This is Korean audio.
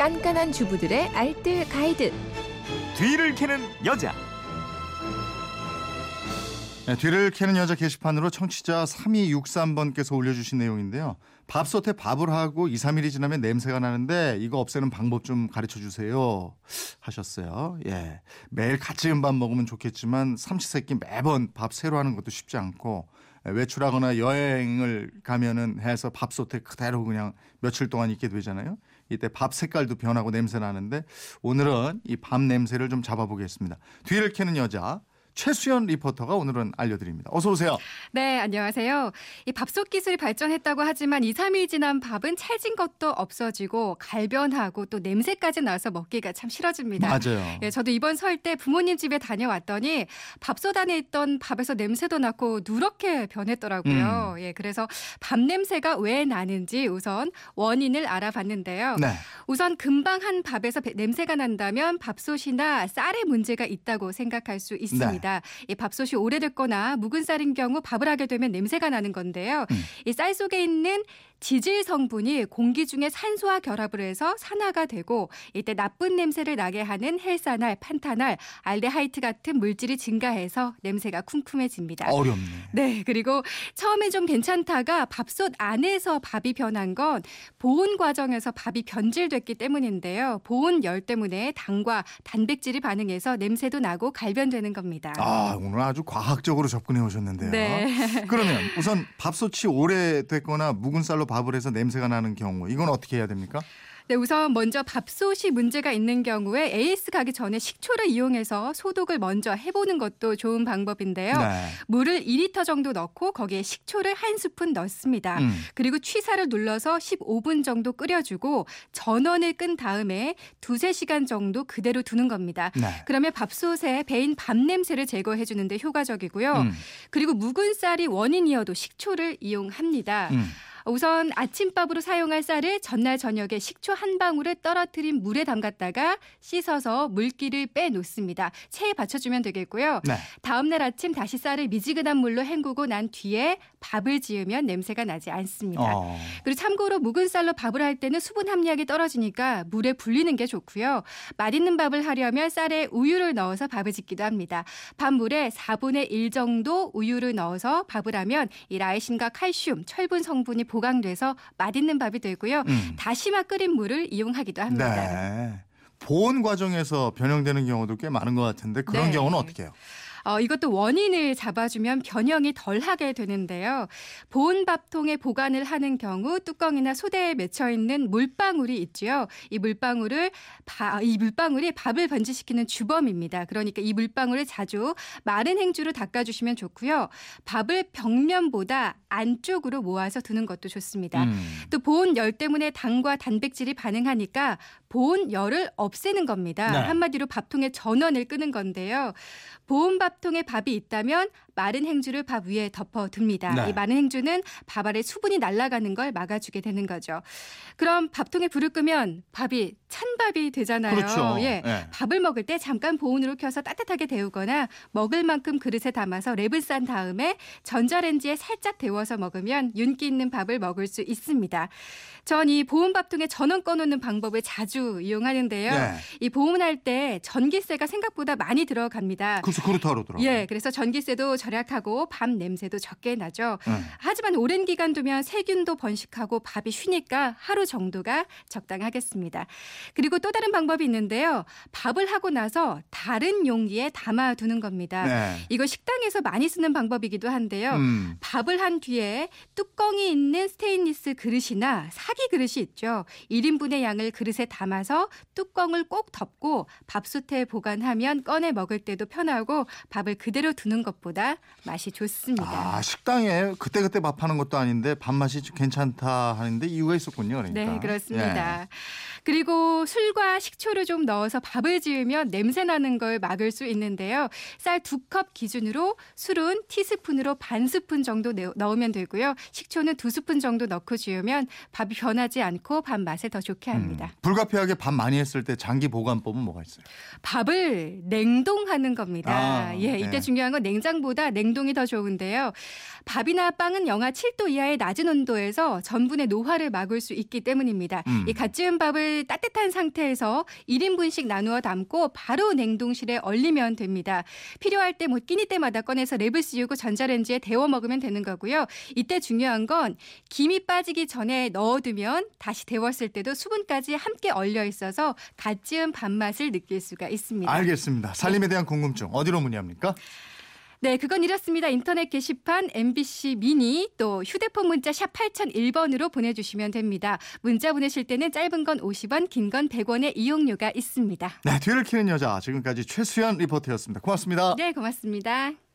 깐깐한 주부들의 알뜰 가이드. 뒤를 캐는 여자. 네, 뒤를 캐는 여자 게시판으로 청취자 3263번께서 올려주신 내용인데요. 밥솥에 밥을 하고 2, 3일이 지나면 냄새가 나는데 이거 없애는 방법 좀 가르쳐 주세요. 하셨어요. 예. 매일 같이 은밥 먹으면 좋겠지만 삼시세끼 매번 밥 새로 하는 것도 쉽지 않고 외출하거나 여행을 가면은 해서 밥솥에 그대로 그냥 며칠 동안 있게 되잖아요. 이때 밥 색깔도 변하고 냄새 나는데 오늘은 이 밥 냄새를 좀 잡아보겠습니다. 뒤를 캐는 여자 최수연 리포터가 오늘은 알려드립니다. 어서 오세요. 네, 안녕하세요. 이 밥솥 기술이 발전했다고 하지만 2, 3일 지난 밥은 찰진 것도 없어지고 갈변하고 또 냄새까지 나서 먹기가 참 싫어집니다. 맞아요. 예, 저도 이번 설 때 부모님 집에 다녀왔더니 밥솥 안에 있던 밥에서 냄새도 났고 누렇게 변했더라고요. 음. 예, 그래서 밥 냄새가 왜 나는지 우선 원인을 알아봤는데요. 네. 우선 금방 한 밥에서 배- 냄새가 난다면 밥솥이나 쌀에 문제가 있다고 생각할 수 있습니다. 이 밥솥이 오래됐거나 묵은 쌀인 경우 밥을 하게 되면 냄새가 나는 건데요. 음. 이쌀 속에 있는 지질 성분이 공기 중에 산소와 결합을 해서 산화가 되고 이때 나쁜 냄새를 나게 하는 헬산알, 판탄알, 알데하이트 같은 물질이 증가해서 냄새가 쿰쿰해집니다. 어렵네. 네, 그리고 처음엔 좀 괜찮다가 밥솥 안에서 밥이 변한 건 보온 과정에서 밥이 변질됐기 때문인데요. 보온 열 때문에 당과 단백질이 반응해서 냄새도 나고 갈변되는 겁니다. 아, 오늘 아주 과학적으로 접근해 오셨는데요. 네. 그러면 우선 밥솥이 오래됐거나 묵은 쌀로 밥을 해서 냄새가 나는 경우 이건 어떻게 해야 됩니까? 네, 우선 먼저 밥솥이 문제가 있는 경우에 AS 가기 전에 식초를 이용해서 소독을 먼저 해보는 것도 좋은 방법인데요. 네. 물을 2리터 정도 넣고 거기에 식초를 한 스푼 넣습니다. 음. 그리고 취사를 눌러서 15분 정도 끓여주고 전원을 끈 다음에 두세 시간 정도 그대로 두는 겁니다. 네. 그러면 밥솥에 배인 밥 냄새를 제거해 주는데 효과적이고요. 음. 그리고 묵은 쌀이 원인이어도 식초를 이용합니다. 음. 우선 아침밥으로 사용할 쌀을 전날 저녁에 식초 한 방울을 떨어뜨린 물에 담갔다가 씻어서 물기를 빼놓습니다. 체에 받쳐주면 되겠고요. 네. 다음날 아침 다시 쌀을 미지근한 물로 헹구고 난 뒤에 밥을 지으면 냄새가 나지 않습니다. 어. 그리고 참고로 묵은 쌀로 밥을 할 때는 수분 함량이 떨어지니까 물에 불리는 게 좋고요. 맛있는 밥을 하려면 쌀에 우유를 넣어서 밥을 짓기도 합니다. 밥물에 4분의 1 정도 우유를 넣어서 밥을 하면 이 라이신과 칼슘, 철분 성분이 보강돼서 맛있는 밥이 되고요. 음. 다시마 끓인 물을 이용하기도 합니다. 네. 보온 과정에서 변형되는 경우도 꽤 많은 것 같은데 그런 네. 경우는 어떻게 해요? 어, 이것도 원인을 잡아주면 변형이 덜하게 되는데요. 보온 밥통에 보관을 하는 경우 뚜껑이나 소대에 맺혀 있는 물방울이 있죠. 이 물방울을 바- 이 물방울이 밥을 번지시키는 주범입니다. 그러니까 이 물방울을 자주 마른 행주로 닦아주시면 좋고요. 밥을 벽면보다 안쪽으로 모아서 두는 것도 좋습니다. 음. 또 보온 열 때문에 당과 단백질이 반응하니까 보온 열을 없애는 겁니다. 네. 한마디로 밥통에 전원을 끄는 건데요. 보온 밥 통에 밥이 있다면 마른 행주를 밥 위에 덮어둡니다. 네. 이 마른 행주는 밥 아래 수분이 날아가는 걸 막아주게 되는 거죠. 그럼 밥통에 불을 끄면 밥이 찬밥이 되잖아요. 그렇죠. 예. 네. 밥을 먹을 때 잠깐 보온으로 켜서 따뜻하게 데우거나 먹을 만큼 그릇에 담아서 랩을 싼 다음에 전자레인지에 살짝 데워서 먹으면 윤기 있는 밥을 먹을 수 있습니다. 전 이 보온 밥통에 전원 꺼놓는 방법을 자주 이용하는데요. 네. 이 보온할 때 전기세가 생각보다 많이 들어갑니다. 그래서 그렇다 그러더라고요. 예, 그래서 전기세도 절약하고 밥 냄새도 적게 나죠. 음. 하지만 오랜 기간 두면 세균도 번식하고 밥이 쉬니까 하루 정도가 적당하겠습니다. 그리고 또 다른 방법이 있는데요. 밥을 하고 나서 다른 용기에 담아 두는 겁니다. 네. 이거 식당에서 많이 쓰는 방법이기도 한데요. 음. 밥을 한 뒤에 뚜껑이 있는 스테인리스 그릇이나 사기 그릇이 있죠. 1인분의 양을 그릇에 담아서 뚜껑을 꼭 덮고 밥솥에 보관하면 꺼내 먹을 때도 편하고 밥을 그대로 두는 것보다 맛이 좋습니다. 아, 식당에 그때 그때 밥하는 것도 아닌데 밥맛이 좀 괜찮다 하는데 이유가 있었군요. 그러니까. 네, 그렇습니다. 예. 그리고 술과 식초를 좀 넣어서 밥을 지으면 냄새 나는 걸 막을 수 있는데요. 쌀 두 컵 기준으로 술은 티스푼으로 반 스푼 정도 내- 넣으면 되고요. 식초는 두 스푼 정도 넣고 지으면 밥이 변하지 않고 밥 맛을 더 좋게 합니다. 음. 불가피하게 밥 많이 했을 때 장기 보관법은 뭐가 있어요? 밥을 냉동하는 겁니다. 아, 예, 이때 네. 중요한 건 냉장보다 밥 보다 냉동이 더 좋은데요. 밥이나 빵은 영하 7도 이하의 낮은 온도에서 전분의 노화를 막을 수 있기 때문입니다. 음. 이갓 지은 밥을 따뜻한 상태에서 1인분씩 나누어 담고 바로 냉동실에 얼리면 됩니다. 필요할 때 뭐 끼니 때마다 꺼내서 랩을 씌우고 전자레인지에 데워 먹으면 되는 거고요. 이때 중요한 건 김이 빠지기 전에 넣어두면 다시 데웠을 때도 수분까지 함께 얼려 있어서 갓 지은 밥맛을 느낄 수가 있습니다. 알겠습니다. 살림에 대한 궁금증 어디로 문의합니까? 네, 그건 이렇습니다. 인터넷 게시판 MBC 미니 또 휴대폰 문자 샵 8001번으로 보내주시면 됩니다. 문자 보내실 때는 짧은 건 50원, 긴 건 100원의 이용료가 있습니다. 네, 뒤를 캐는 여자 지금까지 최수연 리포터였습니다. 고맙습니다. 네, 고맙습니다.